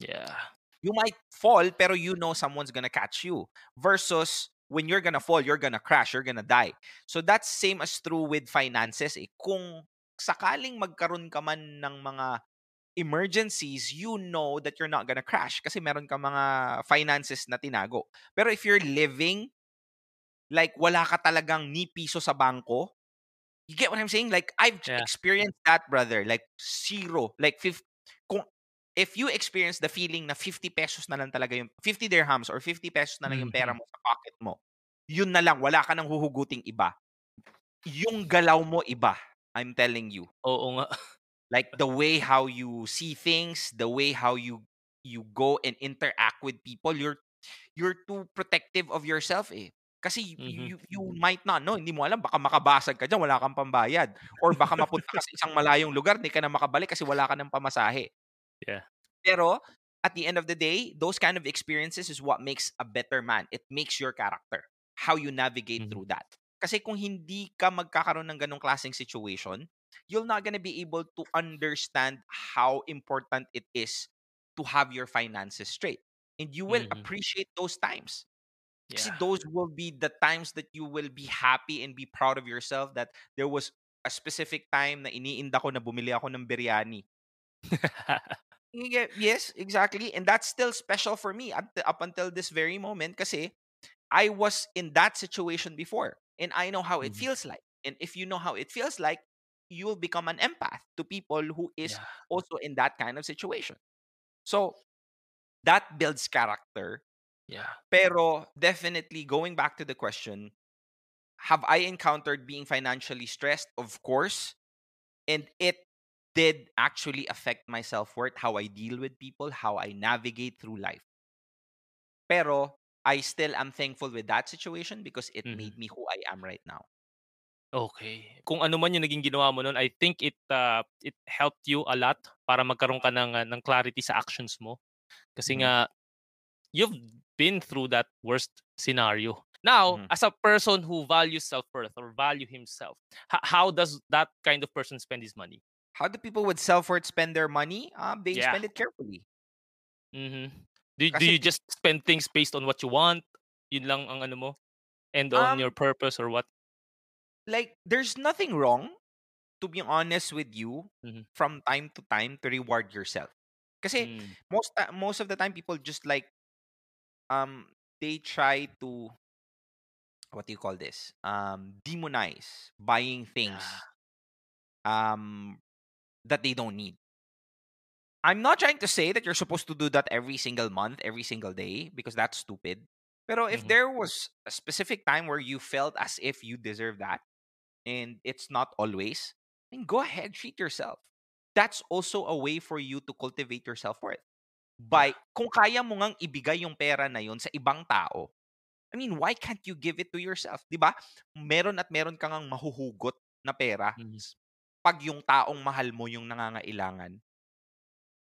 Yeah. You might fall pero you know someone's gonna catch you versus when you're gonna fall, you're gonna crash, you're gonna die. So that's same as true with finances. Eh. Kung sakaling magkaroon ka man ng mga emergencies, you know that you're not gonna crash kasi meron ka mga finances na tinago. Pero if you're living like wala ka talagang ni piso sa bangko, you get what I'm saying? Like I've Yeah. experienced that, brother. Like zero, like 50, kung if you experience the feeling na 50 pesos na lang talaga yung 50 dirhams or 50 pesos na lang yung pera Mhm. mo sa pocket mo, yun na lang, wala ka nang huhuguting iba. Yung galaw mo iba, I'm telling you. Oo nga. [LAUGHS] Like the way how you see things, the way how you you go and interact with people, you're you're too protective of yourself eh. Kasi Mhm. you, you might not know, hindi mo alam, baka makabasag ka dyan, wala kang pambayad. Or baka mapunta ka sa isang malayong lugar, hindi ka na makabalik kasi wala ka ng pamasahe. Yeah. Pero, at the end of the day, those kind of experiences is what makes a better man. It makes your character. How you navigate Mhm. through that. Kasi kung hindi ka magkakaroon ng ganong klaseng situation, you're not gonna be able to understand how important it is to have your finances straight. And you will Mhm. appreciate those times. Yeah. those will be the times that you will be happy and be proud of yourself that there was a specific time na iniinda ko na bumili ako ng biryani. Yes, exactly. And that's still special for me up until this very moment kasi I was in that situation before and I know how it Mhm. feels like. And if you know how it feels like, you will become an empath to people who is Yeah. also in that kind of situation. So that builds character. Yeah. Pero definitely going back to the question, have I encountered being financially stressed? Of course. And it did actually affect my self-worth, how I deal with people, how I navigate through life. Pero I still am thankful with that situation because it Mhm. made me who I am right now. Okay. Kung ano man yung naging ginawa mo nun, I think it uh, it helped you a lot para magkaroon ka ng, uh, ng clarity sa actions mo. Kasi Mhm. nga, you've been through that worst scenario. Now, Mhm. as a person who values self-worth or value himself, h- how does that kind of person spend his money? How do people with self-worth spend their money? Um, they Yeah. spend it carefully. Mhm. Do, do Kasi- you just spend things based on what you want? Yun lang ang ano mo? And on Um, your purpose or what? Like, there's nothing wrong, to be honest with you, Mhm. from time to time to reward yourself. Kasi Mm. most ti- most of the time people just like um they try to what do you call this um demonize buying things um that they don't need i'm not trying to say that you're supposed to do that every single month every single day because that's stupid pero if Mhm. there was a specific time where you felt as if you deserve that and it's not always then go ahead treat yourself that's also a way for you to cultivate your self-worth by kung kaya mo ngang ibigay yung pera na yun sa ibang tao, I mean, why can't you give it to yourself? 'Di ba? Meron at meron kang ngang mahuhugot na pera Mhm. s- pag yung taong mahal mo yung nangangailangan.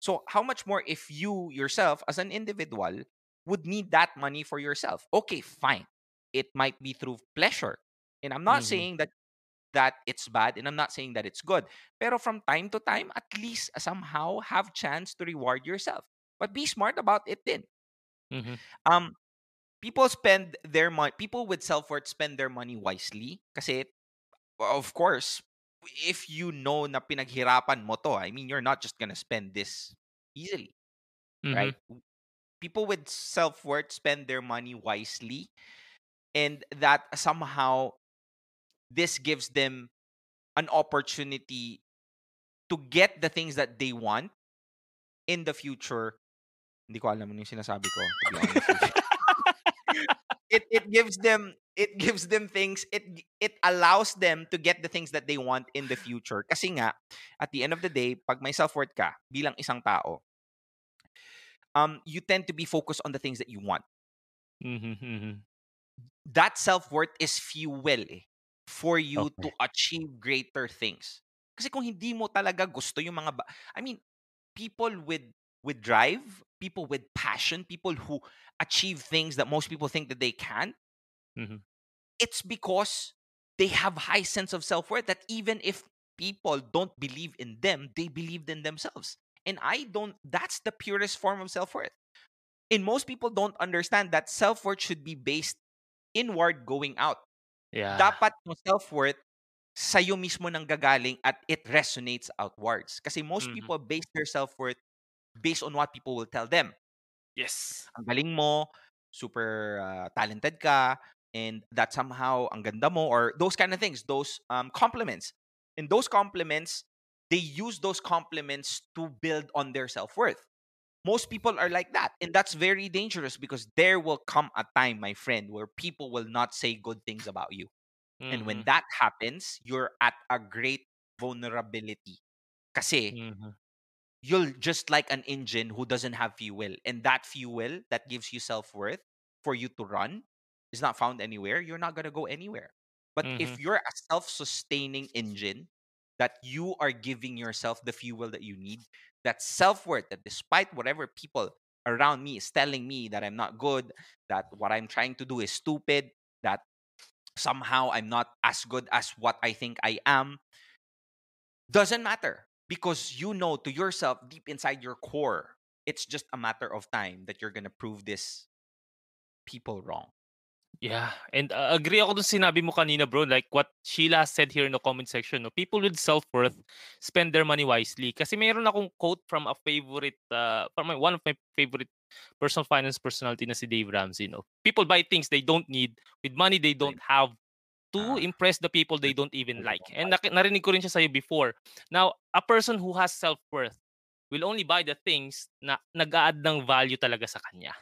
So, how much more if you yourself as an individual would need that money for yourself? Okay, fine. It might be through pleasure. And I'm not Mhm. saying that that it's bad and I'm not saying that it's good. Pero from time to time, at least somehow have chance to reward yourself. But be smart about it din. Mhm. Um, people spend their money, people with self-worth spend their money wisely. Kasi, of course, if you know na pinaghirapan mo to, I mean, you're not just gonna spend this easily, Mhm. right? People with self-worth spend their money wisely. And that somehow, this gives them an opportunity to get the things that they want in the future. Hindi ko alam ano yung sinasabi ko. It it gives them it gives them things it it allows them to get the things that they want in the future kasi nga at the end of the day pag may self-worth ka bilang isang tao um you tend to be focused on the things that you want Mhm. Mhm. that self-worth is fuel eh, for you to Okay. achieve greater things. Kasi kung hindi mo talaga gusto yung mga ba- I mean, people with with drive, people with passion, people who achieve things that most people think that they can't, Mhm. it's because they have high sense of self-worth that even if people don't believe in them, they believed in themselves. And I don't that's the purest form of self-worth. And most people don't understand that self-worth should be based inward going out. Yeah. Dapat yung self-worth sa'yo mismo nang gagaling at it resonates outwards. Kasi most Mhm. people base their self-worth based on what people will tell them. Yes. Ang galing mo, super uh, talented ka, and that somehow ang ganda mo, or those kind of things, those um, compliments. And those compliments, they use those compliments to build on their self-worth. Most people are like that. And that's very dangerous because there will come a time, my friend, where people will not say good things about you. And when Mhm. that happens, you're at a great vulnerability. Kasi Mhm. you'll just like an engine who doesn't have fuel. And that fuel that gives you self-worth for you to run is not found anywhere. You're not gonna go anywhere. But if Mhm. you're a self-sustaining engine, that you are giving yourself the fuel that you need, that self-worth, that despite whatever people around me is telling me that I'm not good, that what I'm trying to do is stupid, that somehow I'm not as good as what I think I am, doesn't matter because you know to yourself deep inside your core, it's just a matter of time that you're gonna prove this people wrong. Yeah, and uh, agree ako dun sinabi mo kanina, bro. Like what Sheila said here in the comment section, no? people with self-worth spend their money wisely. Kasi mayroon akong quote from a favorite, uh, from my, one of my favorite personal finance personality na si Dave Ramsey, no? People buy things they don't need with money they don't have to Ah. impress the people they don't even like. And narinig ko rin siya sa'yo before. Now, a person who has self-worth will only buy the things na nag-add ng value talaga sa kanya.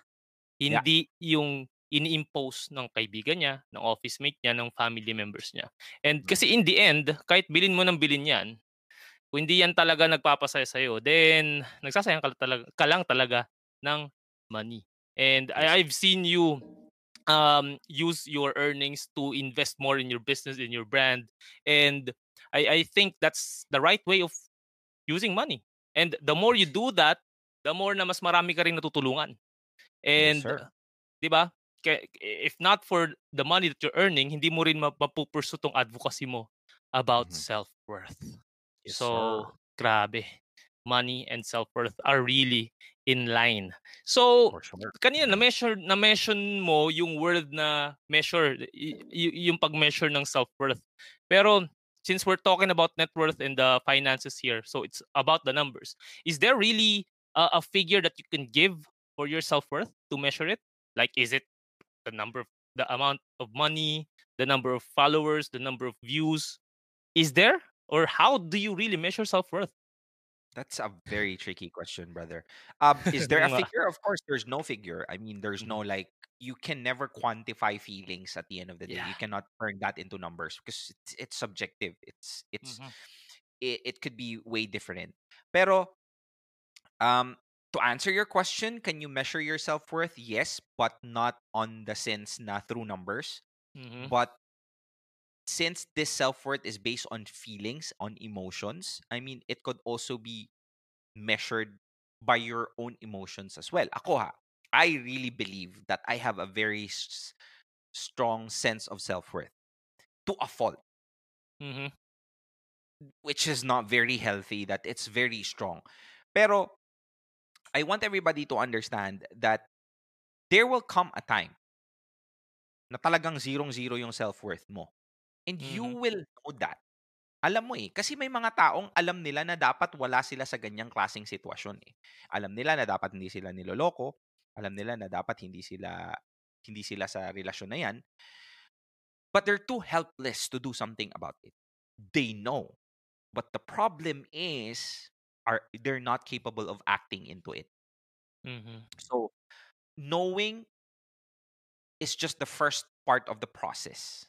Yeah. Hindi yung ini-impose ng kaibigan niya, ng office mate niya, ng family members niya. And Mm. kasi in the end, kahit bilin mo ng bilin yan, kung hindi yan talaga nagpapasaya sa'yo, then nagsasayang ka, talaga, ka lang talaga ng money. And Yes. I, I've seen you um, use your earnings to invest more in your business, in your brand. And I, I think that's the right way of using money. And the more you do that, the more na mas marami ka rin natutulungan. And, sir. uh, di ba? If not for the money that you're earning, hindi mo rin ma- mapupursu tong advocacy mo about Mhm. self-worth. Yes, so, sir. grabe. Money and self-worth are really in line. So, sure. kanina na measure na mention mo yung word na measure y- yung pag-measure ng self-worth. Pero since we're talking about net worth and the finances here, so it's about the numbers. Is there really a, a figure that you can give for your self-worth to measure it? Like is it the number of the amount of money, the number of followers, the number of views? Is there or how do you really measure self-worth? That's a very tricky question, brother. [LAUGHS] Um, is there a figure? Of course, there's no figure. I mean, there's no Mhm. like you can never quantify feelings at the end of the day. Yeah. You cannot turn that into numbers because it's, it's subjective. It's it's Mhm. it, it could be way different. Pero um to answer your question, can you measure your self-worth? Yes, but not on the sense na through numbers. Mhm. But since this self-worth is based on feelings, on emotions, I mean, it could also be measured by your own emotions as well. Ako ha, I really believe that I have a very s- strong sense of self-worth to a fault, Mhm. which is not very healthy, that it's very strong. Pero I want everybody to understand that there will come a time na talagang zerong-zero yung self-worth mo. And you Mhm. will know that. Alam mo eh. Kasi may mga taong alam nila na dapat wala sila sa ganyang klaseng sitwasyon eh. Alam nila na dapat hindi sila niloloko. Alam nila na dapat hindi sila hindi sila sa relasyon na yan. But they're too helpless to do something about it. They know. But the problem is are they're not capable of acting into it. Mhm. So knowing is just the first part of the process.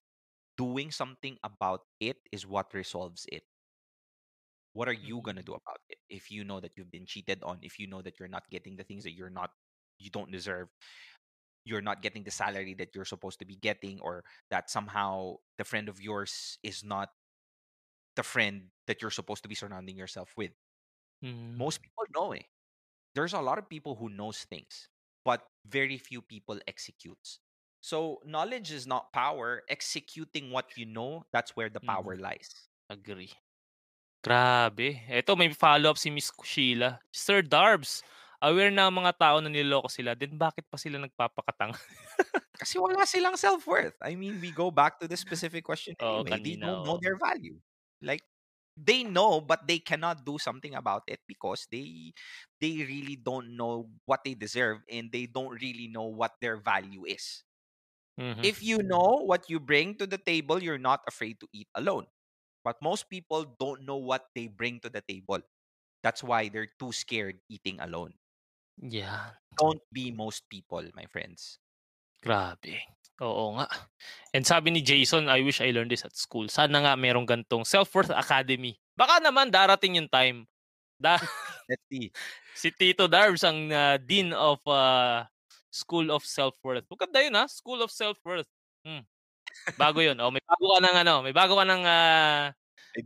Doing something about it is what resolves it. What are you gonna do about it if you know that you've been cheated on? If you know that you're not getting the things that you're not, you don't deserve, you're not getting the salary that you're supposed to be getting, or that somehow the friend of yours is not the friend that you're supposed to be surrounding yourself with. Mhm. Most people know it. There's a lot of people who knows things, but very few people executes. So knowledge is not power. Executing what you know, that's where the power lies. Agree. Grabe. Eto, may follow-up si Miss Sheila. Sir Darbs, aware na ang mga tao na niloloko sila, then bakit pa sila nagpapakatanga? [LAUGHS] Kasi wala silang self-worth. I mean, we go back to the specific question anyway. They kanina, don't know their value. Like they know but they cannot do something about it because they they really don't know what they deserve and they don't really know what their value is. Mhm. If you know what you bring to the table, you're not afraid to eat alone. But most people don't know what they bring to the table. That's why they're too scared eating alone. yeah Don't be most people, my friends. Grabe. Oo nga. And sabi ni Jason, I wish I learned this at school. Sana nga merong gantong Self-Worth Academy. Baka naman darating yung time. Da [LAUGHS] [LAUGHS] si Tito Darbs ang ah, Dean of ah, School of Self-Worth. Maganda yun ha, School of Self-Worth. Hmm. Bago yun. Oh, may bago ka ng ano, may bago ka ng ah,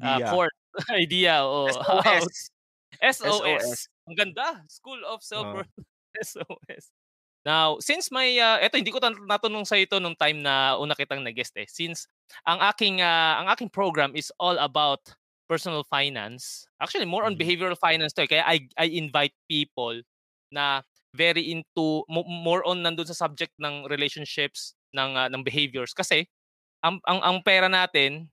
ah, Idea. course, [LAUGHS] idea. Oo. SOS. SOS. Ang ganda. School of Self-Worth. SOS. Now, since may, uh, eto hindi ko tan- natanong sa ito nung time na una kitang nag-guest eh. Since ang aking, ah, ang aking program is all about personal finance. Actually, more on Mhm. behavioral finance to eh. Kaya I, I invite people na very into, mo- more on nandun sa subject ng relationships, ng, ah, ng behaviors. Kasi, ang, ang, ang pera natin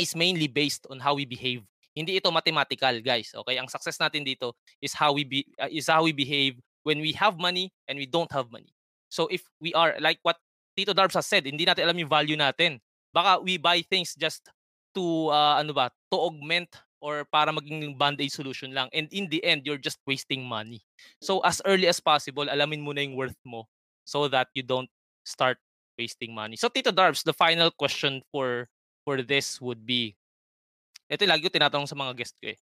is mainly based on how we behave. Hindi ito mathematical, guys. Okay? Ang success natin dito is how we be, uh, is how we behave when we have money and we don't have money. So if we are like what Tito Darbs has said, hindi natin alam yung value natin. Baka we buy things just to uh, ano ba, to augment or para maging band-aid solution lang. And in the end, you're just wasting money. So as early as possible, alamin mo na yung worth mo so that you don't start wasting money. So Tito Darbs, the final question for for this would be ito lagi ko tinatanong sa mga guest ko eh.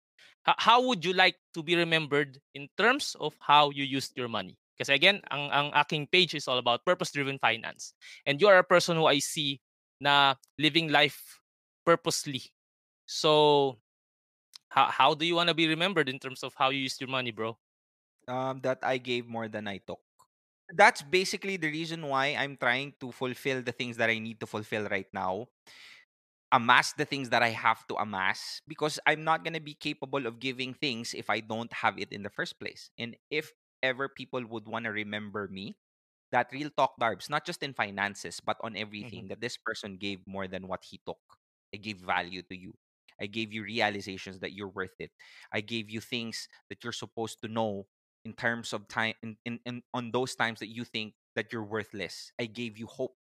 How would you like to be remembered in terms of how you used your money? Because again, ang, ang aking page is all about purpose-driven finance. And you are a person who I see na living life purposely. So, how, how do you want to be remembered in terms of how you used your money, bro? um, that I gave more than I took. That's basically the reason why I'm trying to fulfill the things that I need to fulfill right now. Amass the things that I have to amass because I'm not going to be capable of giving things if I don't have it in the first place. And if ever people would want to remember me, that real talk darbs, not just in finances, but on mm-hmm. everything, that this person gave more than what he took. I gave value to you. I gave you realizations that you're worth it. I gave you things that you're supposed to know in terms of time in, in, in on those times that you think that you're worthless. I gave you hope.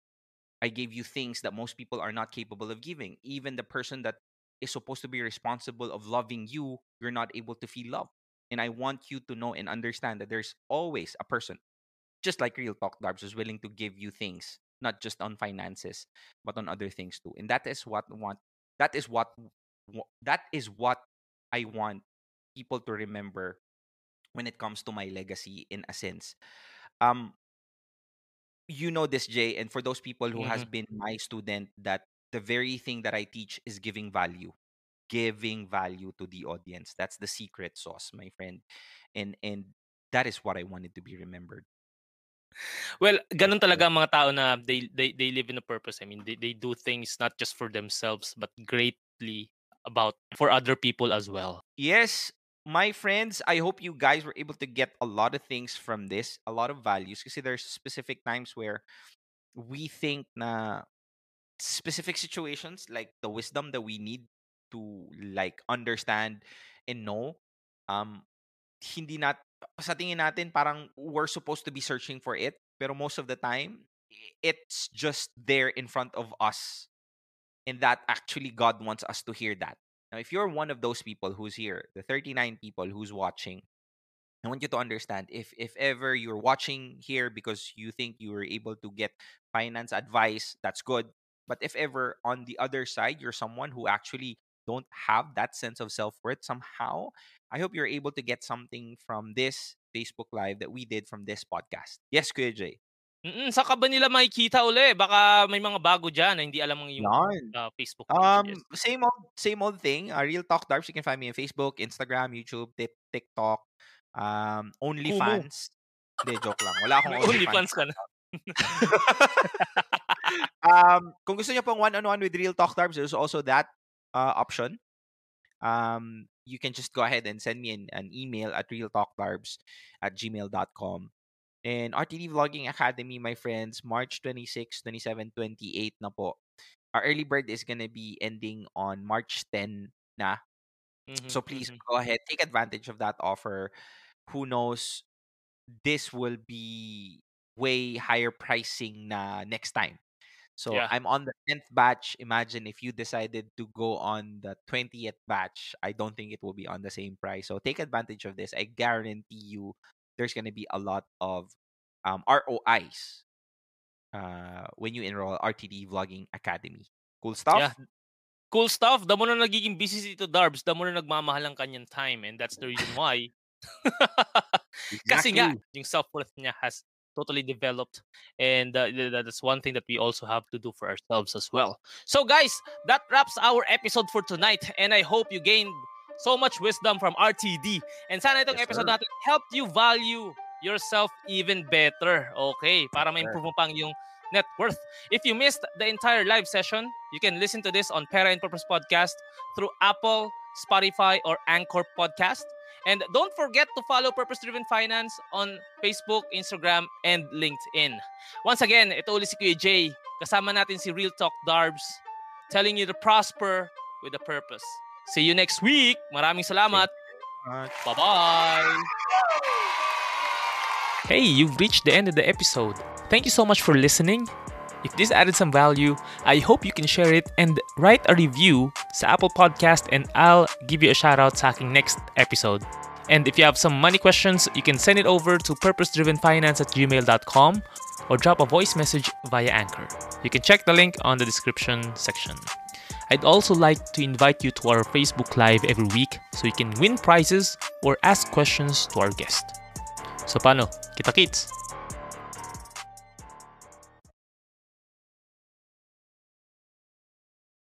I gave you things that most people are not capable of giving. Even the person that is supposed to be responsible of loving you, you're not able to feel love. And I want you to know and understand that there's always a person, just like Real Talk Darbs, who's willing to give you things, not just on finances, but on other things too. And that is what want that is what that is what I want people to remember when it comes to my legacy in a sense. Um you know this Jay and for those people who has mm-hmm. been my student that the very thing that I teach is giving value. Giving value to the audience. That's the secret sauce, my friend. And and that is what I wanted to be remembered. Well, ganun talaga mga tao na they, they, they live in a purpose. I mean, they, they do things not just for themselves, but greatly about for other people as well. Yes, my friends, I hope you guys were able to get a lot of things from this, a lot of values. See, there's specific times where we think na specific situations like the wisdom that we need to like understand and know um hindi nat sa tingin natin parang we're supposed to be searching for it pero most of the time it's just there in front of us and that actually God wants us to hear that now if you're one of those people who's here the 39 people who's watching I want you to understand if if ever you're watching here because you think you were able to get finance advice, that's good. But if ever on the other side you're someone who actually don't have that sense of self-worth somehow, I hope you're able to get something from this Facebook live that we did from this podcast. Yes, Jay. Mm, saan ka ba nila makikita uli? Baka may mga bago dyan na hindi alam ang yung Yan. uh, Facebook Um, pages. same old, same old thing. Uh, Real Talk Darbs. You can find me on Facebook, Instagram, YouTube, Tik- TikTok, um, OnlyFans. Hindi, joke lang. Wala akong OnlyFans. OnlyFans ka na. [LAUGHS] um, kung gusto niyo pong one-on-one with Real Talk Darbs, there's also that uh, option. Um, you can just go ahead and send me an, an email at realtalkdarbs at gmail.com. And RTD Vlogging Academy, my friends, March 26, 27, 28 na po. Our early bird is gonna be ending on March 10 na. Mhm, So please mhm. go ahead, take advantage of that offer. Who knows, this will be way higher pricing na next time. So Yeah. I'm on the 10th batch. Imagine if you decided to go on the 20th batch, I don't think it will be on the same price. So take advantage of this. I guarantee you there's going to be a lot of um, ROIs uh, when you enroll RTD Vlogging Academy. Cool stuff? Yeah. Cool stuff. The mo na nagiging busy si Tito Darbs, the mo na nagmamahal ang kanyang time. And that's the reason why. [LAUGHS] Kasi nga, Exactly. yung self-worth niya has totally developed. And uh, th- th- that's one thing that we also have to do for ourselves as well. So guys, that wraps our episode for tonight. And I hope you gained so much wisdom from RTD. And sana itong Yes, episode sir. natin helped you value yourself even better. Okay? Para ma-improve mo pang yung net worth. If you missed the entire live session, you can listen to this on Para and Purpose Podcast through Apple, Spotify, or Anchor Podcast. And don't forget to follow Purpose Driven Finance on Facebook, Instagram, and LinkedIn. Once again, ito ulit si Kuya Jay. Kasama natin si Real Talk Darbs, telling you to prosper with a purpose. See you next week. Maraming salamat. Bye-bye. Hey, you've reached the end of the episode. Thank you so much for listening. If this added some value, I hope you can share it and write a review sa Apple Podcast and I'll give you a shout out sa aking next episode. And if you have some money questions, you can send it over to purposedrivenfinance at gmail.com or drop a voice message via Anchor. You can check the link on the description section. I'd also like to invite you to our Facebook Live every week so you can win prizes or ask questions to our guest. So paano? Kita kits!